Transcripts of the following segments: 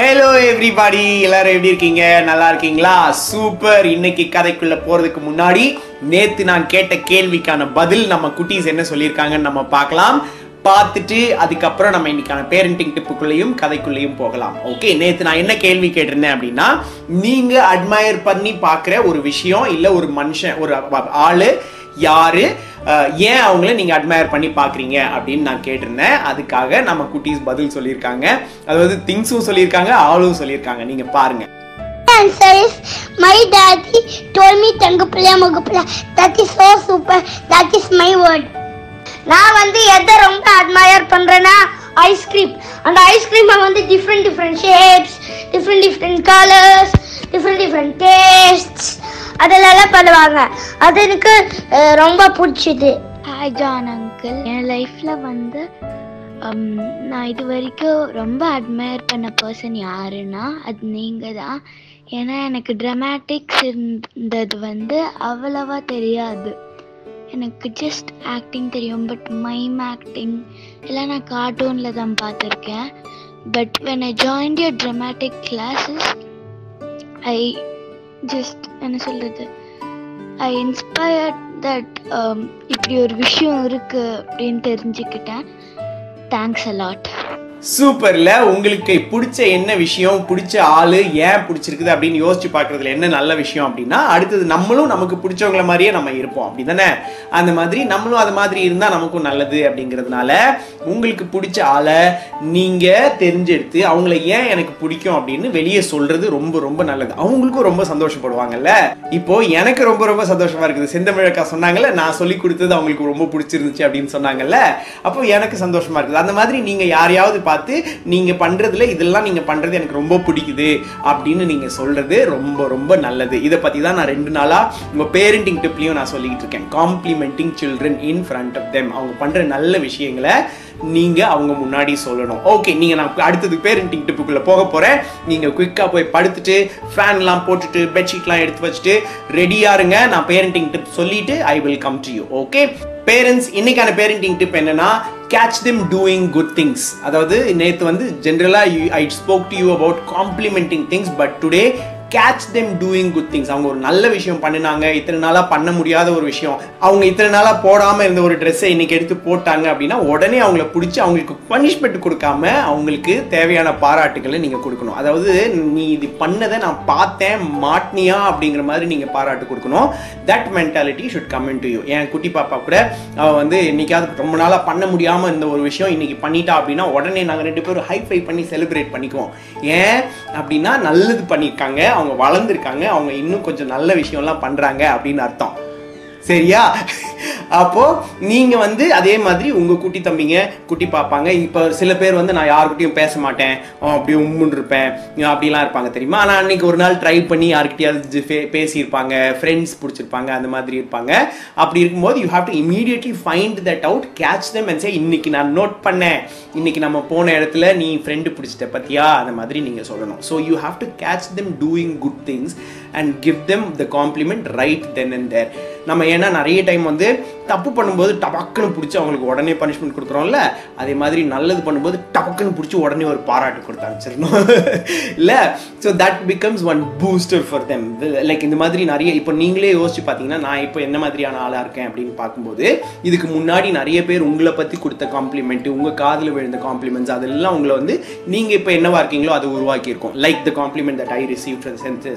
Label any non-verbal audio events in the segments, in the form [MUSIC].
Hello everybody எல்லாரும் எப்படி இருக்கீங்க? நல்லா இருக்கீங்களா? சூப்பர் இன்னைக்கு கதைக்குள்ள போறதுக்கு முன்னாடி நேத்து நான் கேட்ட கேள்விக்கான பதில் நம்ம குட்டீஸ் என்ன சொல்லியிருக்காங்கன்னு நம்ம பார்க்கலாம். பார்த்துட்டு அதுக்கப்புறம் நம்ம இன்னைக்கான பேரண்டிங் டிப்புக்குள்ளேயும் கதைக்குள்ளேயும் போகலாம். ஓகே நேற்று நான் என்ன கேள்வி கேட்டிருந்தேன் அப்படின்னா நீங்கள் அட்மயர் பண்ணி பார்க்குற ஒரு விஷயம் இல்லை ஒரு மனுஷன் ஒரு ஆள் யார்? ஏன் அவங்கள நீங்கள் அட்மயர் பண்ணி பார்க்குறீங்க அப்படின்னு நான் கேட்டிருந்தேன். அதுக்காக நம்ம குட்டீஸ் பதில் சொல்லியிருக்காங்க. அதாவது திங்ஸும் சொல்லியிருக்காங்க ஆளும் சொல்லியிருக்காங்க. நீங்கள் பாருங்கள் answer is my daddy told me தங்கப்பிள்ளையா முகப்பிள்ளை that is so super. That is my word. நான் வந்து எதை ரொம்ப அட்மயர் பண்றேன்னா ஐஸ்கிரீம் அந்த ஐஸ்கிரீமை வந்து different different shapes different different colours different different tastes அதெல்லாம் பண்ணுவாங்க. அது எனக்கு ரொம்ப பிடிச்சது. ஹாய் ஜான் அங்கிள் என் லைஃப்பில் வந்து நான் இது வரைக்கும் ரொம்ப அட்மையர் பண்ண பர்சன் யாருன்னா அது நீங்கள் தான் ஏன்னா எனக்கு ட்ரமேட்டிக்ஸ் இருந்தது வந்து அவ்வளவா தெரியாது. எனக்கு ஜஸ்ட் ஆக்டிங் தெரியும் பட் மைம் ஆக்டிங் எல்லாம் நான் கார்ட்டூனில் தான் பார்த்துருக்கேன். But when I join your dramatic classes I just என்ன சொல்கிறது ஐ இன்ஸ்பயர்ட் தட் இப்படி ஒரு விஷயம் இருக்கு அப்படின்னு தெரிஞ்சுக்கிட்டேன். தேங்க்ஸ் அலாட் சூப்பர்ல உங்களுக்கு பிடிச்ச என்ன விஷயம் பிடிச்ச ஆளு ஏன் பிடிச்சிருக்குது அப்படின்னு யோசிச்சு பார்க்கறதுல என்ன நல்ல விஷயம் அப்படின்னா அடுத்தது நம்மளும் நமக்கு பிடிச்சவங்கள மாதிரியே நம்ம இருப்போம். அப்படிதானே? அந்த மாதிரி நம்மளும் அது மாதிரி இருந்தா நமக்கும் நல்லது அப்படிங்கிறதுனால உங்களுக்கு பிடிச்ச ஆளை நீங்க தெரிஞ்செடுத்து அவங்கள ஏன் எனக்கு பிடிக்கும் அப்படின்னு வெளியே சொல்றது ரொம்ப ரொம்ப நல்லது. அவங்களுக்கும் ரொம்ப சந்தோஷப்படுவாங்கல்ல? இப்போ எனக்கு ரொம்ப ரொம்ப சந்தோஷமா இருக்குது. செந்தமிழக்கா சொன்னாங்கல்ல நான் சொல்லி கொடுத்தது அவங்களுக்கு ரொம்ப பிடிச்சிருந்துச்சு அப்படின்னு சொன்னாங்கல்ல அப்போ எனக்கு சந்தோஷமா இருக்குது. அந்த மாதிரி நீங்க யாரையாவது பார்த்து நீங்கள் பண்ணுறதுல இதெல்லாம் நீங்கள் பண்ணுறது எனக்கு ரொம்ப பிடிக்குது அப்படின்னு நீங்கள் சொல்கிறது ரொம்ப ரொம்ப நல்லது. இதை பற்றி தான் நான் ரெண்டு நாளாக உங்கள் பேரண்டிங் டிப்லையும் நான் சொல்லிக்கிட்டு இருக்கேன். Complimenting children in front of them அவங்க பண்ணுற நல்ல விஷயங்களை நீங்க அவங்க முன்னாடி சொல்லணும். ஓகே நீங்க நான் அடுத்தது பேரண்டிங் டிப்புக்குள்ள போக போறேன். நீங்க குயிக்கா போய் படுத்துட்டு ஃபேன்லாம் போட்டுட்டு பெட்ஷீட்லாம் எடுத்து வச்சுட்டு ரெடியா இருங்க. நான் பேரண்டிங் டிப் சொல்லிட்டு I will come to you okay parents இன்னைக்கான பேரண்டிங் டிப் என்னன்னா catch them doing good things அதாவது நேற்று வந்து ஜென்ரலாக I spoke to you about complimenting things but today catch them doing good things அவங்க ஒரு நல்ல விஷயம் பண்ணினாங்க. இத்தனை நாளாக பண்ண முடியாத ஒரு விஷயம். அவங்க இத்தனை நாளாக போடாமல் இருந்த ஒரு ட்ரெஸ்ஸை இன்னைக்கு எடுத்து போட்டாங்க அப்படின்னா உடனே அவங்கள பிடிச்சி அவங்களுக்கு பனிஷ்மெண்ட் கொடுக்காம அவங்களுக்கு தேவையான பாராட்டுகளை நீங்கள் கொடுக்கணும். அதாவது நீ இது பண்ணதை நான் பார்த்தேன் மாட்னியா அப்படிங்கிற மாதிரி நீங்கள் பாராட்டு கொடுக்கணும். That mentality should come to you என் குட்டி பாப்பா கூட அவள் வந்து இன்னைக்காவது ரொம்ப நாளாக பண்ண முடியாமல் இருந்த ஒரு விஷயம் இன்னைக்கு பண்ணிட்டா அப்படின்னா உடனே நாங்கள் ரெண்டு பேரும் ஹைஃபை பண்ணி செலிப்ரேட் பண்ணிக்குவோம். ஏன் அப்படின்னா நல்லது பண்ணியிருக்காங்க. அவங்க வளர்ந்துருக்காங்க அவங்க இன்னும் கொஞ்சம் நல்ல விஷயம்லாம் பண்றாங்க அப்படின்னு அர்த்தம். சரியா? அப்போது நீங்கள் வந்து அதே மாதிரி உங்கள் குட்டி தம்பிங்க குட்டி பார்ப்பாங்க இப்போ சில பேர் வந்து நான் யாருக்கிட்டையும் பேச மாட்டேன். அப்படி அப்படியே உம்முன்னு இருப்பேன். அப்படிலாம் இருப்பாங்க தெரியுமா? ஆனால் அன்னைக்கு ஒரு நாள் ட்ரை பண்ணி யாருக்கிட்டையாவது பேசியிருப்பாங்க. ஃப்ரெண்ட்ஸ் பிடிச்சிருப்பாங்க. அந்த மாதிரி இருப்பாங்க. அப்படி இருக்கும்போது you have to immediately find that out catch them and say இன்னைக்கு நான் நோட் பண்ணேன். இன்னைக்கு நம்ம போன இடத்துல நீ ஃப்ரெண்டு பிடிச்சிட்ட பத்தியா? அந்த மாதிரி நீங்கள் சொல்லணும். So you have to catch them doing good things and give them the compliment right then and there நம்ம ஏன்னா நிறைய டைம் வந்து தப்பு பண்ணும்போது டபக்குன்னு பிடிச்சி அவங்களுக்கு உடனே பனிஷ்மெண்ட் கொடுக்குறோம்ல அதே மாதிரி நல்லது பண்ணும்போது டபக்குன்னு பிடிச்சி உடனே ஒரு பாராட்டு கொடுத்து அனுப்பிச்சிடணும். இல்லை? So that becomes one booster for them like இந்த மாதிரி நிறைய இப்போ நீங்களே யோசிச்சு பார்த்தீங்கன்னா நான் இப்போ என்ன மாதிரியான ஆளாக இருக்கேன் அப்படின்னு பார்க்கும்போது இதுக்கு முன்னாடி நிறைய பேர் உங்களை பற்றி கொடுத்த காம்ப்ளிமெண்ட் உங்கள் காதில் விழுந்த காம்ப்ளிமெண்ட்ஸ் அதெல்லாம் உங்களை வந்து நீங்கள் இப்போ என்னவா இருக்கீங்களோ அதை உருவாக்கியிருக்கோம். Like the compliment that I receive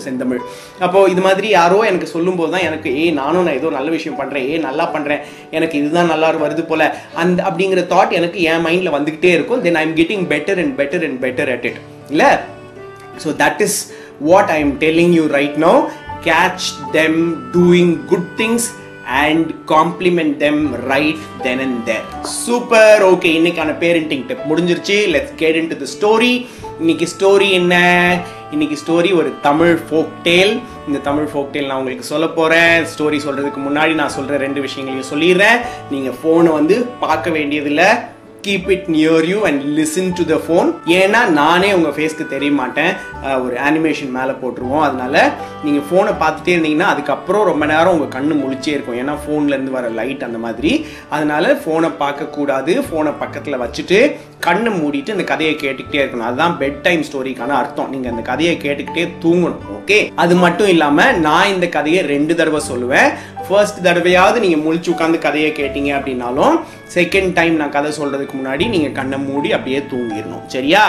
Senthamizh அப்போ இது மாதிரி யாரோ எனக்கு சொல்லும்போது தான் எனக்கு ஏ நானும் நான் ஏதோ நல்ல விஷயம் பண்ணுறேன் ஏ நல்லா பண்ணுறேன் எனக்கு இதுதான் நல்லா வருது போல. அந்த அப்படிங்கிற தாட் எனக்கு என் மைண்டில் வந்துக்கிட்டே இருக்கும். Then I am getting better and better and better at it இல்லை? So that is what I am telling you right no catch them doing good things and compliment them right then and there super okay இன்னைக்கான parenting tip முடிஞ்சிருச்சு. Let's get into the story இன்னைக்கு story என்ன? இன்னைக்கு story ஒரு Tamil folk Dale இந்த தமிழ் ஃபோக்டேல் நான் உங்களுக்கு சொல்ல போகிறேன் ஸ்டோரி சொல்கிறதுக்கு முன்னாடி நான் சொல்கிற ரெண்டு விஷயங்களையும் சொல்லிடுறேன். நீங்கள் ஃபோனை வந்து பார்க்க வேண்டியதில்லை. Keep it near you and listen to the phone ஏன்னா நானே உங்கள் ஃபேஸ்க்கு தெரிய மாட்டேன் ஒரு அனிமேஷன் மேலே போட்டுருவோம். அதனால நீங்கள் ஃபோனை பார்த்துட்டே இருந்தீங்கன்னா அதுக்கப்புறம் ரொம்ப நேரம் உங்கள் கண்ணு முழிச்சே இருக்கும். ஏன்னா ஃபோன்லேருந்து வர லைட் அந்த மாதிரி. அதனால ஃபோனை பார்க்கக்கூடாது ஃபோனை பக்கத்தில் வச்சுட்டு கண்ணை மூடிட்டு இந்த கதையை கேட்டுக்கிட்டே இருக்கணும். அதுதான் பெட் டைம் ஸ்டோரிக்கான அர்த்தம். நீங்கள் அந்த கதையை கேட்டுக்கிட்டே தூங்கணும். ஓகே அது மட்டும் இல்லாமல் நான் இந்த கதையை ரெண்டு தடவை சொல்லுவேன். ஃபர்ஸ்ட் தடவையாவது நீங்கள் முழிச்சு உட்காந்து கதையை கேட்டீங்க அப்படின்னாலும் செகண்ட் டைம் நான் கதை சொல்றதுக்கு முன்னாடி நீங்கள் கண்ணை மூடி அப்படியே தூங்கிடணும். சரியா?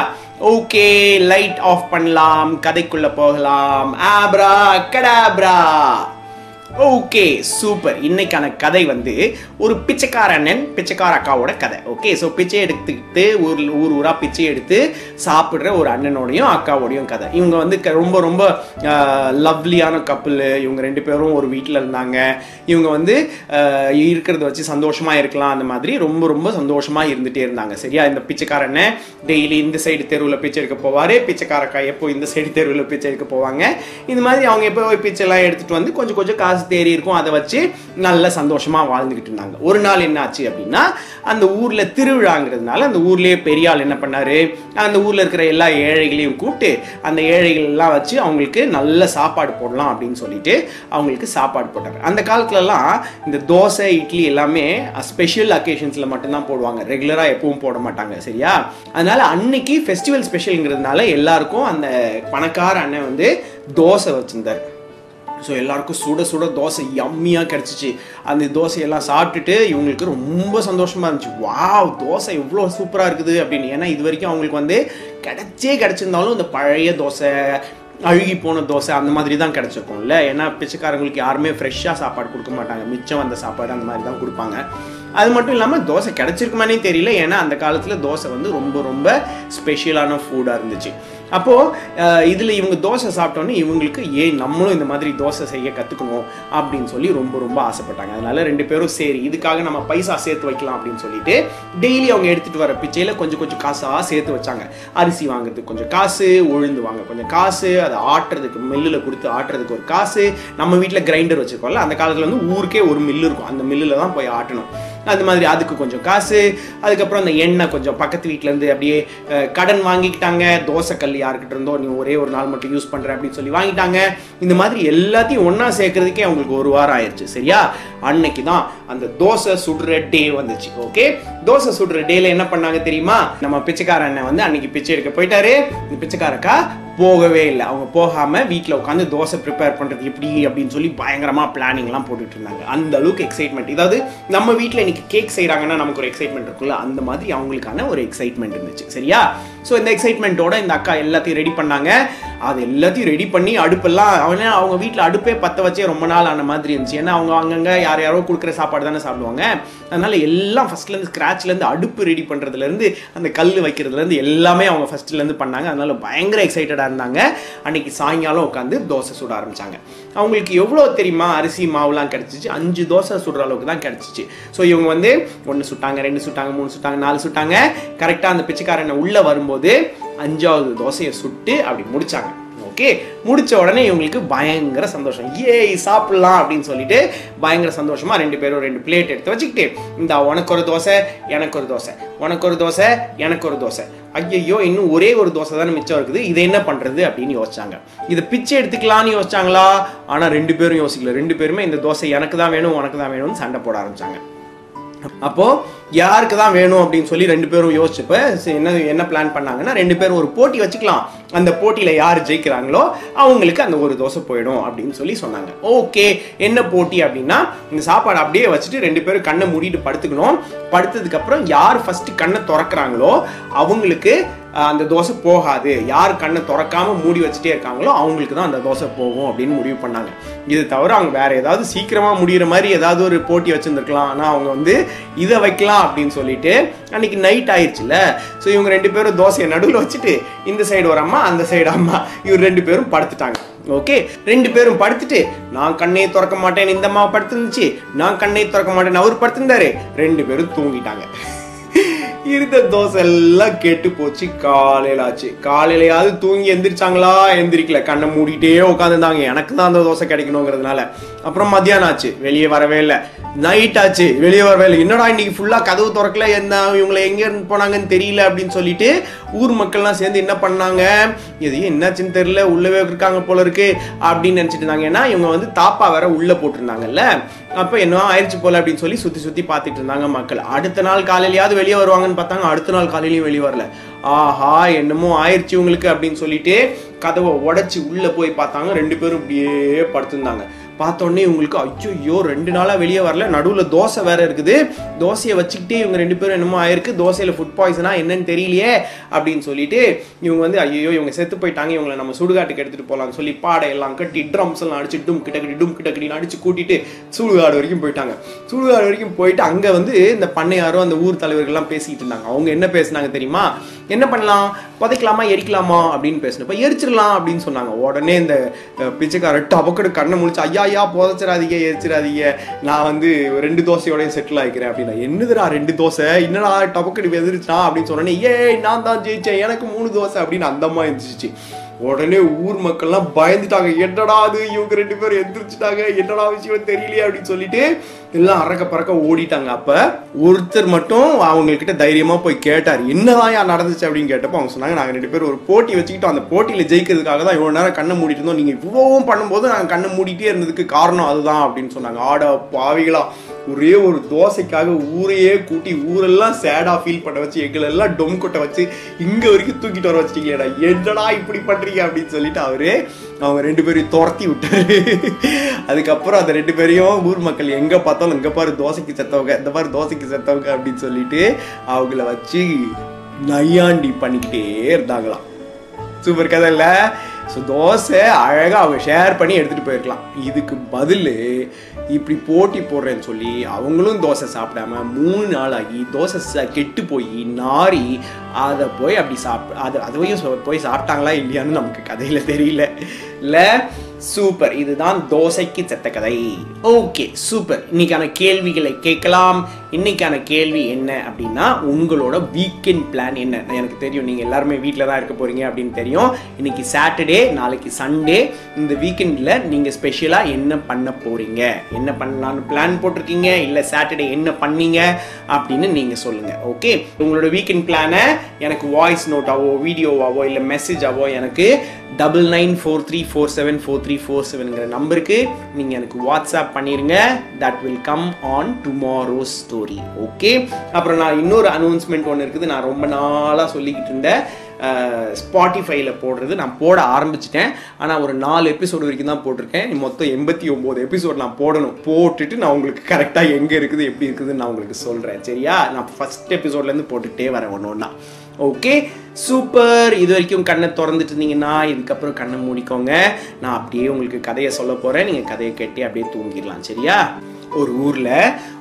ஓகே லைட் ஆஃப் பண்ணலாம். கதைக்குள்ளே போகலாம். ஆப்ரா கடாப்ரா ஓகே சூப்பர் இன்னைக்கான கதை வந்து ஒரு பிச்சைக்கார அண்ணன் பிச்சைக்கார அக்காவோட கதை. ஓகே ஸோ பிச்சை எடுத்துக்கிட்டு ஊர் ஊர் ஊராக பிச்சை எடுத்து சாப்பிட்ற ஒரு அண்ணனோடையும் அக்காவோடையும் கதை. இவங்க வந்து க- ரொம்ப ரொம்ப லவ்லியான கப்புள் இவங்க ரெண்டு பேரும் ஒரு வீட்டில் இருந்தாங்க. இவங்க வந்து இருக்கிறத வச்சு சந்தோஷமாக இருக்கலாம். அந்த மாதிரி ரொம்ப ரொம்ப சந்தோஷமாக இருந்துகிட்டே இருந்தாங்க. சரியா? இந்த பிச்சைக்காரனை டெய்லி இந்த சைடு தெருவில் பிச்சை எடுக்க போவார். பிச்சைக்கார அக்கா எப்போ இந்த சைடு தெருவில் பிச்சை எடுக்க போவாங்க. இந்த மாதிரி அவங்க எப்போ போய் பிச்சைலாம் எடுத்துகிட்டு வந்து கொஞ்சம் கொஞ்சம் காசு தேறி இருக்கும் அதை வச்சு நல்ல சந்தோஷமாக வாழ்ந்துக்கிட்டு இருந்தாங்க. ஒரு நாள் என்ன ஆச்சு அப்படின்னா அந்த ஊரில் திருவிழாங்கிறதுனால அந்த ஊர்லேயே பெரியாள் என்ன பண்ணார்? அந்த ஊரில் இருக்கிற எல்லா ஏழைகளையும் கூப்பிட்டு அந்த ஏழைகள் எல்லாம் வச்சு அவங்களுக்கு நல்ல சாப்பாடு போடலாம் அப்படின்னு சொல்லிட்டு அவங்களுக்கு சாப்பாடு போட்டாங்க. அந்த காலத்துலலாம் இந்த தோசை இட்லி எல்லாமே ஸ்பெஷல் அக்கேஷன்ஸில் மட்டும்தான் போடுவாங்க. ரெகுலராக எப்பவும் போட மாட்டாங்க சரியா? அதனால் அன்னைக்கு ஃபெஸ்டிவல் ஸ்பெஷலுங்கிறதுனால எல்லாருக்கும் அந்த பணக்கார அண்ணன் வந்து தோசை வச்சுருந்தாரு. ஸோ எல்லாருக்கும் சுட சுட தோசை யம்மியாக கிடச்சிச்சு. அந்த தோசையெல்லாம் சாப்பிட்டுட்டு இவங்களுக்கு ரொம்ப சந்தோஷமாக இருந்துச்சு. வா தோசை எவ்வளோ சூப்பராக இருக்குது அப்படின்னு. ஏன்னா இது வரைக்கும் அவங்களுக்கு வந்து கிடச்சே கிடச்சிருந்தாலும் இந்த பழைய தோசை அழுகி போன தோசை அந்த மாதிரி தான் கிடச்சிருக்கும்ல. ஏன்னா பிச்சைக்காரங்களுக்கு யாருமே ஃப்ரெஷ்ஷாக சாப்பாடு கொடுக்க மாட்டாங்க. மிச்சம் வந்த சாப்பாடு அந்த மாதிரி தான் கொடுப்பாங்க. அது மட்டும் இல்லாமல் தோசை கிடச்சிருக்குமானே தெரியல. ஏன்னா அந்த காலத்தில் தோசை வந்து ரொம்ப ரொம்ப ஸ்பெஷலான ஃபுட்டாக இருந்துச்சு. அப்போது இதில் இவங்க தோசை சாப்பிட்டோன்னே இவங்களுக்கு ஏன் நம்மளும் இந்த மாதிரி தோசை செய்ய கற்றுக்கணும் அப்படின்னு சொல்லி ரொம்ப ரொம்ப ஆசைப்பட்டாங்க. அதனால ரெண்டு பேரும் சரி இதுக்காக நம்ம பைசா சேர்த்து வைக்கலாம் அப்படின்னு சொல்லிட்டு டெய்லி அவங்க எடுத்துகிட்டு வர பிச்சையில் கொஞ்சம் கொஞ்சம் காசாக சேர்த்து வச்சாங்க. அரிசி வாங்குறதுக்கு கொஞ்சம் காசு உழுந்து வாங்க கொஞ்சம் காசு அதை ஆட்டுறதுக்கு மில்லில் கொடுத்து ஆட்டுறதுக்கு ஒரு காசு. நம்ம வீட்டில் கிரைண்டர் வச்சுருக்கோம்ல அந்த காலத்தில் வந்து ஊருக்கே ஒரு மில்லு இருக்கும். அந்த மில்லில் தான் போய் ஆட்டணும். அந்த மாதிரி அதுக்கு கொஞ்சம் காசு. அதுக்கப்புறம் அந்த எண்ணெய் கொஞ்சம் பக்கத்து வீட்டிலேருந்து அப்படியே கடன் வாங்கிக்கிட்டாங்க தோசை கல் யார்கிட்ட இருந்தோ நீ ஒரே ஒரு நாள் மட்டும் யூஸ் பண்ணுற அப்படின்னு சொல்லி வாங்கிட்டாங்க. இந்த மாதிரி எல்லாத்தையும் ஒன்றா சேர்க்கறதுக்கே அவங்களுக்கு ஒரு வாரம் ஆயிடுச்சு சரியா? அன்னைக்கு தான் அந்த தோசை சுடுற டே வந்துச்சு. ஓகே தோசை சுடுற டேல என்ன பண்ணாங்க தெரியுமா? நம்ம பிச்சைக்கார அண்ணன் வந்து அன்னைக்கு பிச்சை எடுக்க போயிட்டாரு. இந்த பிச்சைக்காரக்கா போகவே இல்லை. அவங்க போகாமல் வீட்டில் உட்காந்து தோசை ப்ரிப்பேர் பண்ணுறது எப்படி அப்படின்னு சொல்லி பயங்கரமாக பிளானிங்லாம் போட்டுட்டு இருந்தாங்க. அந்த அளவுக்கு எக்ஸைட்மெண்ட் இதாவது நம்ம வீட்டில் இன்றைக்கி கேக் செய்கிறாங்கன்னா நமக்கு ஒரு எக்ஸைட்மெண்ட் இருக்குல்ல அந்த மாதிரி அவங்களுக்கான ஒரு எக்ஸைட்மெண்ட் இருந்துச்சு. சரியா? ஸோ இந்த எக்ஸைட்மெண்ட்டோட இந்த அக்கா எல்லாத்தையும் ரெடி பண்ணாங்க. அது எல்லாத்தையும் ரெடி பண்ணி அடுப்பெல்லாம் அவனே அவங்க வீட்டில் அடுப்பே பற்ற வச்சே ரொம்ப நாள் ஆன மாதிரி இருந்துச்சு. ஏன்னா அவங்க அங்கங்கே யார் யாரோ கொடுக்குற சாப்பாடு தானே சாப்பிடுவாங்க. அதனால் எல்லாம் ஃபஸ்ட்லேருந்து ஸ்க்ராட்ச்லேருந்து அடுப்பு ரெடி பண்ணுறதுலேருந்து அந்த கல் வைக்கிறதுலேருந்து எல்லாமே அவங்க ஃபஸ்ட்லேருந்து பண்ணாங்க. அதனால் பயங்கர எக்ஸைட்டடாக இருந்தாங்க அன்னைக்கு சாயங்காலம் உட்காந்து தோசை சுட ஆரம்பித்தாங்க அவங்களுக்கு எவ்வளோ தெரியுமா? அரிசி மாவுலாம் கிடச்சிச்சு. அஞ்சு தோசை சுடுற அளவுக்கு தான் கிடச்சிச்சு. ஸோ இவங்க வந்து ஒன்று சுட்டாங்க ரெண்டு சுட்டாங்க மூணு சுட்டாங்க நாலு சுட்டாங்க. கரெக்டாக அந்த பிச்சைக்காரனை உள்ளே வரும்போது அஞ்சாவது தோசையை சுட்டு அப்படி முடித்தாங்க ஓகே முடித்த உடனே இவங்களுக்கு பயங்கர சந்தோஷம். ஏய் சாப்பிட்லாம் அப்படின்னு சொல்லிட்டு பயங்கர சந்தோஷமாக ரெண்டு பேரும் ரெண்டு பிளேட் எடுத்து வச்சுக்கிட்டு இந்த உனக்கு ஒரு தோசை எனக்கு ஒரு தோசை உனக்கு ஒரு தோசை எனக்கு ஒரு தோசை. ஐயையோ இன்னும் ஒரே ஒரு தோசை தானே மிச்சம் இருக்குது இதை என்ன பண்ணுறது அப்படின்னு யோசிச்சாங்க. இதை பிச்சை எடுத்துக்கலான்னு யோசிச்சாங்களா? ஆனால் ரெண்டு பேரும் யோசிக்கல. ரெண்டு பேருமே இந்த தோசை எனக்கு தான் வேணும் உனக்கு தான் வேணும்னு சண்டை போட ஆரம்பிச்சாங்க. அப்போது யாருக்கு தான் வேணும் அப்படின்னு சொல்லி ரெண்டு பேரும் யோசிச்சுப்ப என்ன என்ன பிளான் பண்ணாங்கன்னா ரெண்டு பேரும் ஒரு போட்டி வச்சுக்கலாம். அந்த போட்டியில் யார் ஜெயிக்கிறாங்களோ அவங்களுக்கு அந்த ஒரு தோசை போயிடும் அப்படின்னு சொல்லி சொன்னாங்க. ஓகே என்ன போட்டி அப்படின்னா இந்த சாப்பாடு அப்படியே வச்சுட்டு ரெண்டு பேரும் கண்ணை மூடிட்டு படுத்துக்கணும். படுத்ததுக்கப்புறம் யார் ஃபஸ்ட்டு கண்ணை திறக்கிறாங்களோ அவங்களுக்கு அந்த தோசை போகாது. யார் கண்ணை திறக்காம மூடி வச்சுட்டே இருக்காங்களோ அவங்களுக்கு தான் அந்த தோசை போகும் அப்படின்னு முடிவு பண்ணாங்க. இது தவிர அவங்க வேற ஏதாவது சீக்கிரமாக முடிகிற மாதிரி ஏதாவது ஒரு போட்டி வச்சுருந்துருக்கலாம். ஆனால் அவங்க வந்து இதை வைக்கலாம் அப்படின்னு சொல்லிட்டு அன்னைக்கு நைட் ஆயிடுச்சுல ஸோ இவங்க ரெண்டு பேரும் தோசையை நடுவில் வச்சுட்டு இந்த சைடு ஒரு அம்மா அந்த சைடு அம்மா. இவர் ரெண்டு பேரும் படுத்துட்டாங்க. ஓகே ரெண்டு பேரும் படுத்துட்டு நான் கண்ணை திறக்க மாட்டேன் இந்த அம்மா படுத்துருந்துச்சு. நான் கண்ணை திறக்க மாட்டேன் அவர் படுத்திருந்தாரு. ரெண்டு பேரும் தூங்கிட்டாங்க. இருந்த தோசை எல்லாம் கெட்டு போச்சு. காலையில ஆச்சு காலையிலயாவது தூங்கி எந்திரிச்சாங்களா? எந்திரிக்கல. கண்ணை மூடிட்டே உட்காந்துருந்தாங்க எனக்கு தான் அந்த தோசை கிடைக்கணுங்கிறதுனால. அப்புறம் மத்தியானம் ஆச்சு. வெளியே வரவே இல்லை. நைட் ஆச்சு. வெளியே வரவே இல்லை. என்னடா இன்னைக்கு ஃபுல்லா கதவு திறக்கல? என்ன இவங்களை எங்க இருந்து போனாங்கன்னு தெரியல அப்படின்னு சொல்லிட்டு ஊர் மக்கள்லாம் சேர்ந்து என்ன பண்ணாங்க? எதையும் என்னாச்சுன்னு தெரியல. உள்ளவே இருக்காங்க போல இருக்கு அப்படின்னு நினைச்சிட்டு இருந்தாங்க. ஏன்னா இவங்க வந்து தாப்பா வேற உள்ள போட்டிருந்தாங்கல்ல? அப்ப என்ன ஆயிடுச்சு போல அப்படின்னு சொல்லி சுத்தி சுத்தி பார்த்துட்டு இருந்தாங்க மக்கள். அடுத்த நாள் காலையிலயாவது வெளியே வருவாங்கன்னு பார்த்தாங்க அடுத்த நாள் காலையிலயும் வெளியே வரல. ஆஹா என்னமோ ஆயிடுச்சு உங்களுக்கு அப்படின்னு சொல்லிட்டு கதவை உடைச்சு உள்ள போய் பார்த்தாங்க. ரெண்டு பேரும் இப்படியே படுத்திருந்தாங்க. பார்த்தோன்னே இவங்களுக்கு ஐயோ ரெண்டு நாளாக வெளியே வரல நடுவில் தோசை வேறு இருக்குது. தோசையை வச்சுக்கிட்டே இவங்க ரெண்டு பேரும் என்னமோ ஆயிருக்கு. தோசையில் ஃபுட் பாய்சனாக என்னன்னு தெரியலையே அப்படின்னு சொல்லிட்டு இவங்க வந்து ஐயோ இவங்க செத்து போயிட்டாங்க. இவங்களை நம்ம சுடுகாட்டுக்கு எடுத்துகிட்டு போலாம்னு சொல்லி பாடையெல்லாம் கட்டி ட்ரம்ஸ் எல்லாம் அடிச்சு டும் கிட்ட கட்டி டும் கிட்ட கட்டி அடிச்சு கூட்டிட்டு சூடுகாடு வரைக்கும் போயிட்டாங்க. சூடுகாடு வரைக்கும் போயிட்டு அங்கே வந்து இந்த பண்ணையாரும் அந்த ஊர் தலைவர்கள்லாம் பேசிக்கிட்டு இருந்தாங்க. அவங்க என்ன பேசுனாங்க தெரியுமா? என்ன பண்ணலாம்? புதைக்கலாமா? எரிக்கலாமா? அப்படின்னு பேசினப்ப எரிச்சிடலாம் அப்படின்னு சொன்னாங்க. உடனே இந்த பிச்சைக்கார டபக்கடு கண்ணை முடிச்சு ஐயா ஐயா புதைச்சிடாதீங்க எரிச்சிடாதீங்க. நான் வந்து ரெண்டு தோசையோடய செட்டில் ஆகிக்கிறேன் அப்படின்னா என்னதுடா ரெண்டு தோசை? என்னடா டபக்கடு எதிர்ச்சா அப்படின்னு சொன்னோன்னே ஏய் நான் தான் ஜெயிச்சேன். எனக்கு மூணு தோசை அப்படின்னு அந்த இருந்துச்சு உடனே ஊர் மக்கள்லாம் பயந்துட்டாங்க. என்னடா அது? இவங்க ரெண்டு பேரும் எந்திரிச்சிட்டாங்க. என்னடா விஷயம் தெரியலையே அப்படின்னு சொல்லிட்டு எல்லாம் அறக்க பறக்க ஓடிட்டாங்க. அப்ப ஒருத்தர் மட்டும் அவங்கக்கிட்ட தைரியமா போய் கேட்டார். என்னதான் யா நடந்துச்சு அப்படின்னு கேட்டப்போ அவங்க சொன்னாங்க நாங்க ரெண்டு பேரும் ஒரு போட்டி வச்சுக்கிட்டோம். அந்த போட்டியில ஜெயிக்கிறதுக்காக தான் இவ்வளவு நேரம் கண்ணை மூடிட்டு இருந்தோம். நீங்க இவ்வளவும் பண்ணும்போது நாங்க கண்ணை மூடிட்டே இருந்ததுக்கு காரணம் அதுதான் அப்படின்னு சொன்னாங்க. ஆட பாவிகளா. ஒரே ஒரு தோசைக்காக ஊரையே கூட்டி ஊரெல்லாம் சேடா ஃபீல் பண்ண வச்சு எங்களை எல்லாம் டொம் கொட்ட வச்சு இங்க வரைக்கும் தூக்கிட்டு வர வச்சிட்டீங்களேடா என்னடா இப்படி பண்றீங்க அப்படின்னு சொல்லிட்டு அவரு அவங்க ரெண்டு பேரையும் துரத்தி விட்டாரு. அதுக்கப்புறம் அந்த ரெண்டு பேரையும் ஊர் மக்கள் எங்க பார்த்தாலும் இங்கே பாரு தோசைக்கு செத்தவங்க இந்த பாரு தோசைக்கு செத்தவங்க அப்படின்னு சொல்லிட்டு அவங்கள வச்சு நையாண்டி பண்ணிக்கிட்டே இருந்தாங்களாம். சூப்பர் கதை இல்ல? ஸோ தோசை அழகாக அவங்க ஷேர் பண்ணி எடுத்துகிட்டு போயிருக்கலாம். இதுக்கு பதில் இப்படி போட்டி போடுறேன்னு சொல்லி அவங்களும் தோசை சாப்பிடாம மூணு நாள் ஆகி தோசை கெட்டு போய் நாரி அதை போய் அப்படி சாப்பிட்டு அது அதையும் போய் சாப்பிட்டாங்களா இல்லையான்னு நமக்கு கதையில் தெரியல. இல்லை சூப்பர் இதுதான் தோசைக்கு செத்த கதை. ஓகே சூப்பர் இன்னைக்கான கேள்விகளை கேட்கலாம். இன்னைக்கான கேள்வி என்ன அப்படின்னா உங்களோட வீக்கெண்ட் பிளான் என்ன? எனக்கு தெரியும் நீங்கள் எல்லாருமே வீட்டில் தான் இருக்க போறீங்க அப்படின்னு தெரியும். இன்னைக்கு சாட்டர்டே நாளைக்கு சண்டே இந்த வீக்கெண்டில் நீங்கள் ஸ்பெஷலாக என்ன பண்ண போறீங்க? என்ன பண்ணலாம்னு பிளான் போட்டிருக்கீங்க? இல்லை சாட்டர்டே என்ன பண்ணீங்க? அப்படின்னு நீங்கள் சொல்லுங்கள் ஓகே உங்களோட வீக்கெண்ட் பிளானை எனக்கு வாய்ஸ் நோட்டாவோ வீடியோவாவோ இல்லை மெசேஜாவோ எனக்கு double nine four three four seven four three four செவனுங்கிற நம்பருக்கு நீங்கள் எனக்கு வாட்ஸ்அப் பண்ணிடுங்க that will come on tomorrow story okay அப்புறம் நான் இன்னொரு அனௌன்ஸ்மெண்ட் ஒன்று இருக்குது. நான் ரொம்ப நாளாக சொல்லிக்கிட்டு இருந்தேன் ஸ்பாட்டிஃபைல போடுறது நான் போட ஆரம்பிச்சிட்டேன். ஆனால் ஒரு நாலு எபிசோடு வரைக்கும் தான் போட்டிருக்கேன். மொத்தம் எண்பத்தி ஒம்பது எபிசோட் நான் போடணும். போட்டுட்டு நான் உங்களுக்கு கரெக்டாக எங்கே இருக்குது எப்படி இருக்குதுன்னு நான் உங்களுக்கு சொல்கிறேன் சரியா? நான் ஃபஸ்ட் எபிசோட்லேருந்து போட்டுகிட்டே வரேன் ஒன்று ஒன்றா ஓகே சூப்பர் இது வரைக்கும் கண்ணை திறந்துட்டு இருந்தீங்கன்னா இதுக்கப்புறம் கண்ணை மூடிக்கோங்க. நான் அப்படியே உங்களுக்கு கதையை சொல்ல போகிறேன் நீங்கள் கதையை கேட்டு அப்படியே தூங்கிடலாம். சரியா? ஒரு ஊரில்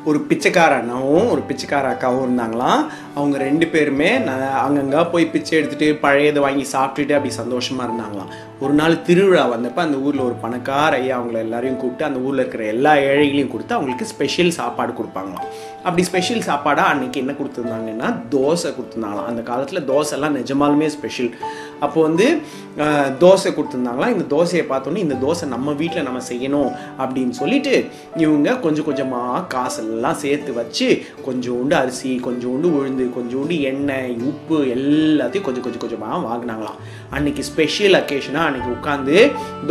ஒரு பிச்சைக்கார அண்ணாவும் ஒரு பிச்சைக்கார அக்காவும் இருந்தாங்களாம். அவங்க ரெண்டு பேருமே நான் அங்கங்கே போய் பிச்சை எடுத்துகிட்டு பழையதை வாங்கி சாப்பிட்டுட்டு அப்படி சந்தோஷமாக இருந்தாங்களாம். ஒரு நாள் திருவிழா வந்தப்போ அந்த ஊரில் ஒரு பணக்கார ஐயா அவங்கள எல்லாரையும் கூப்பிட்டு அந்த ஊரில் இருக்கிற எல்லா ஏழைகளையும் கொடுத்து அவங்களுக்கு ஸ்பெஷல் சாப்பாடு கொடுப்பாங்களாம். அப்படி ஸ்பெஷல் சாப்பாடாக அன்றைக்கி என்ன கொடுத்துருந்தாங்கன்னா தோசை கொடுத்துருந்தாங்களாம். அந்த காலத்தில் தோசைலாம் நிஜமாலுமே ஸ்பெஷல் அப்போது வந்து தோசை கொடுத்துருந்தாங்களாம். இந்த தோசையை பார்த்தோன்னே இந்த தோசை நம்ம வீட்டில் நம்ம செய்யணும் அப்படின்னு சொல்லிட்டு இவங்க கொஞ்சம் கொஞ்சமாக காசெல்லாம் சேர்த்து வச்சு கொஞ்சோண்டு அரிசி கொஞ்சோண்டு உளுந்து கொஞ்சோண்டு எண்ணெய் உப்பு எல்லாத்தையும் கொஞ்சம் கொஞ்சம் கொஞ்சமாக வாங்கினாங்களாம். அன்றைக்கி ஸ்பெஷல் அக்கேஷனாக அன்றைக்கி உட்காந்து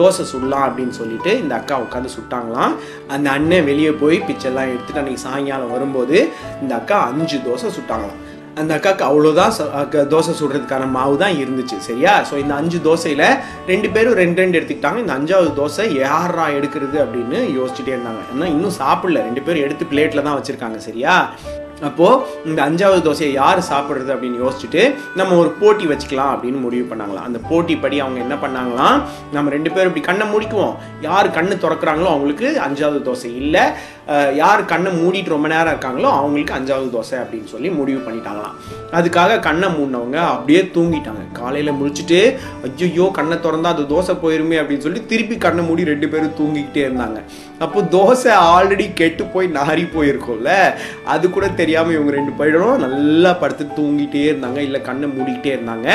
தோசை சுடலாம் அப்படின்னு சொல்லிட்டு இந்த அக்கா உட்காந்து சுட்டாங்களாம். அந்த அண்ணன் வெளியே போய் பிச்செல்லாம் எடுத்துட்டு அன்றைக்கி சாயங்காலம் வரும்போது இந்த அக்கா அஞ்சு தோசை சுட்டாங்களாம். அந்த அக்காவுக்கு அவ்வளோதான் தோசை சுடுறதுக்கான மாவு தான் இருந்துச்சு சரியா? ஸோ இந்த அஞ்சு தோசையில் ரெண்டு பேரும் ரெண்டு ரெண்டு எடுத்துக்கிட்டாங்க. இந்த அஞ்சாவது தோசை யாரா எடுக்கிறது அப்படின்னு யோசிச்சுட்டே இருந்தாங்க. ஏன்னா இன்னும் சாப்பிடல. ரெண்டு பேரும் எடுத்து பிளேட்டில் தான் வச்சுருக்காங்க சரியா? அப்போது இந்த அஞ்சாவது தோசையை யார் சாப்பிட்றது அப்படின்னு யோசிச்சுட்டு நம்ம ஒரு போட்டி வச்சுக்கலாம் அப்படின்னு முடிவு பண்ணாங்களாம். அந்த போட்டி படி அவங்க என்ன பண்ணாங்களாம்? நம்ம ரெண்டு பேரும் இப்படி கண்ணை முடிக்குவோம். யார் கண்ணு திறக்கிறாங்களோ அவங்களுக்கு அஞ்சாவது தோசை இல்லை. யார் கண்ணை மூடிட்டு ரொம்ப நேரம் இருக்காங்களோ அவங்களுக்கு அஞ்சாவது தோசை அப்படின்னு சொல்லி முடிவு பண்ணிட்டாங்களாம். அதுக்காக கண்ணை மூடினவங்க அப்படியே தூங்கிட்டாங்க. காலையில் முடிச்சுட்டு ஐயோ கண்ணை திறந்தா அது தோசை போயிருமே அப்படின்னு சொல்லி திருப்பி கண்ணை மூடி ரெண்டு பேரும் தூங்கிக்கிட்டே இருந்தாங்க. அப்போ தோசை ஆல்ரெடி கெட்டு போய் நாரி போயிருக்கும்ல. அது கூட தெரியும் தெரியாமல் இவங்க ரெண்டு பயிரும் நல்லா படுத்து தூங்கிட்டே இருந்தாங்க. இல்லை கண்ணை மூடிக்கிட்டே இருந்தாங்க.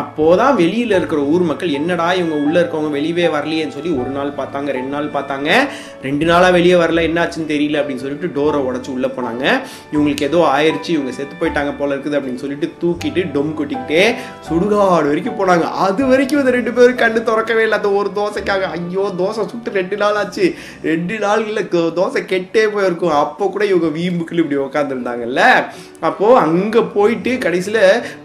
அப்போதான் வெளியில் இருக்கிற ஊர் மக்கள் என்னடா இவங்க உள்ளே இருக்கவங்க வெளியவே வரலையேன்னு சொல்லி ஒரு நாள் பார்த்தாங்க ரெண்டு நாள் பார்த்தாங்க. ரெண்டு நாளாக வெளியே வரல என்னாச்சுன்னு தெரியல அப்படின்னு சொல்லிட்டு டோரை உடச்சி உள்ளே போனாங்க. இவங்களுக்கு ஏதோ ஆயிடுச்சு இவங்க செத்து போயிட்டாங்க போல இருக்குது அப்படின்னு சொல்லிட்டு தூக்கிட்டு டொம் கொட்டிக்கிட்டே சுடுகாடு வரைக்கும் போனாங்க. அது வரைக்கும் இந்த ரெண்டு பேரும் கண்ணு திறக்கவே இல்லை. அந்த ஒரு தோசைக்காக ஐயோ தோசை சுட்டு ரெண்டு நாள் ஆச்சு. ரெண்டு நாள் இல்லை தோசை கெட்டே போயிருக்கும். அப்போ கூட இவங்க வீம்புக்குள்ள இப்படி உட்காந்துருந்தாங்க இருந்தாங்கல்ல அப்போது அங்கே போயிட்டு கடைசியில்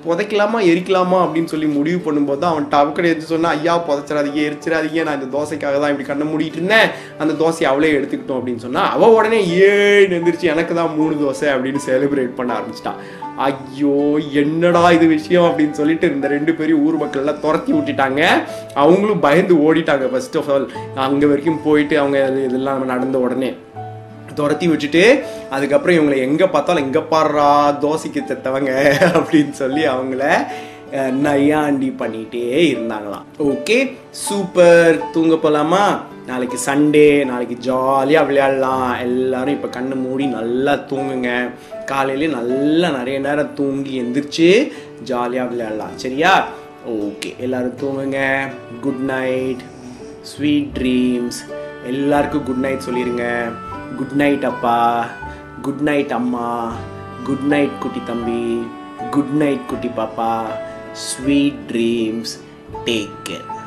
புதைக்கலாமா எரிக்கலாமா அப்படின்னு சொல்லி முடிவு பண்ணும்போது தான் அவன் டவுக்கடை எடுத்து சொன்னால் ஐயா புதைச்சிடாதீங்க எரிச்சிடாதீங்க நான் இந்த தோசைக்காக தான் இப்படி கண்ணை மூடிட்டு இருந்தேன். அந்த தோசையை அவளே எடுத்துக்கிட்டோம் அப்படின்னு சொன்னால் அவள் உடனே ஏழு எந்திரிச்சு எனக்கு தான் மூணு தோசை அப்படின்னு செலிப்ரேட் பண்ண ஆரம்பிச்சிட்டான் ஐயோ என்னடா இது விஷயம்? அப்படின்னு சொல்லிட்டு இந்த ரெண்டு பேரும் ஊர் மக்கள் எல்லாம் துரத்தி விட்டுட்டாங்க. அவங்களும் பயந்து ஓடிட்டாங்க ஃபர்ஸ்ட் ஆஃப் ஆல் அங்கே வரைக்கும் போயிட்டு அவங்க இது- இதெல்லாம் நடந்த உடனே. துரத்தி விட்டுட்டு அதுக்கப்புறம் இவங்களை எங்கே பார்த்தாலும் எங்கே பாடுறா தோசைக்கு செத்தவங்க [LAUGHS] அப்படின்னு சொல்லி அவங்கள நையாண்டி பண்ணிகிட்டே இருந்தாங்களாம். Okay super. தூங்க போகலாமா நாளைக்கு சண்டே நாளைக்கு ஜாலியாக விளையாடலாம். எல்லாரும் இப்போ கண்ணு மூடி நல்லா தூங்குங்க. காலையிலேயே நல்லா நிறைய நேரம் தூங்கி எந்திரிச்சு ஜாலியாக விளையாடலாம். சரியா? ஓகே எல்லோரும் தூங்குங்க. குட் நைட் ஸ்வீட் ட்ரீம்ஸ் எல்லாருக்கும் குட் நைட் சொல்லிடுங்க குட் நைட் அப்பா குட் நைட் அம்மா குட் நைட் குட்டி தம்பி குட் நைட் குட்டி பாப்பா ஸ்வீட் ட்ரீம்ஸ் டேக் கேர்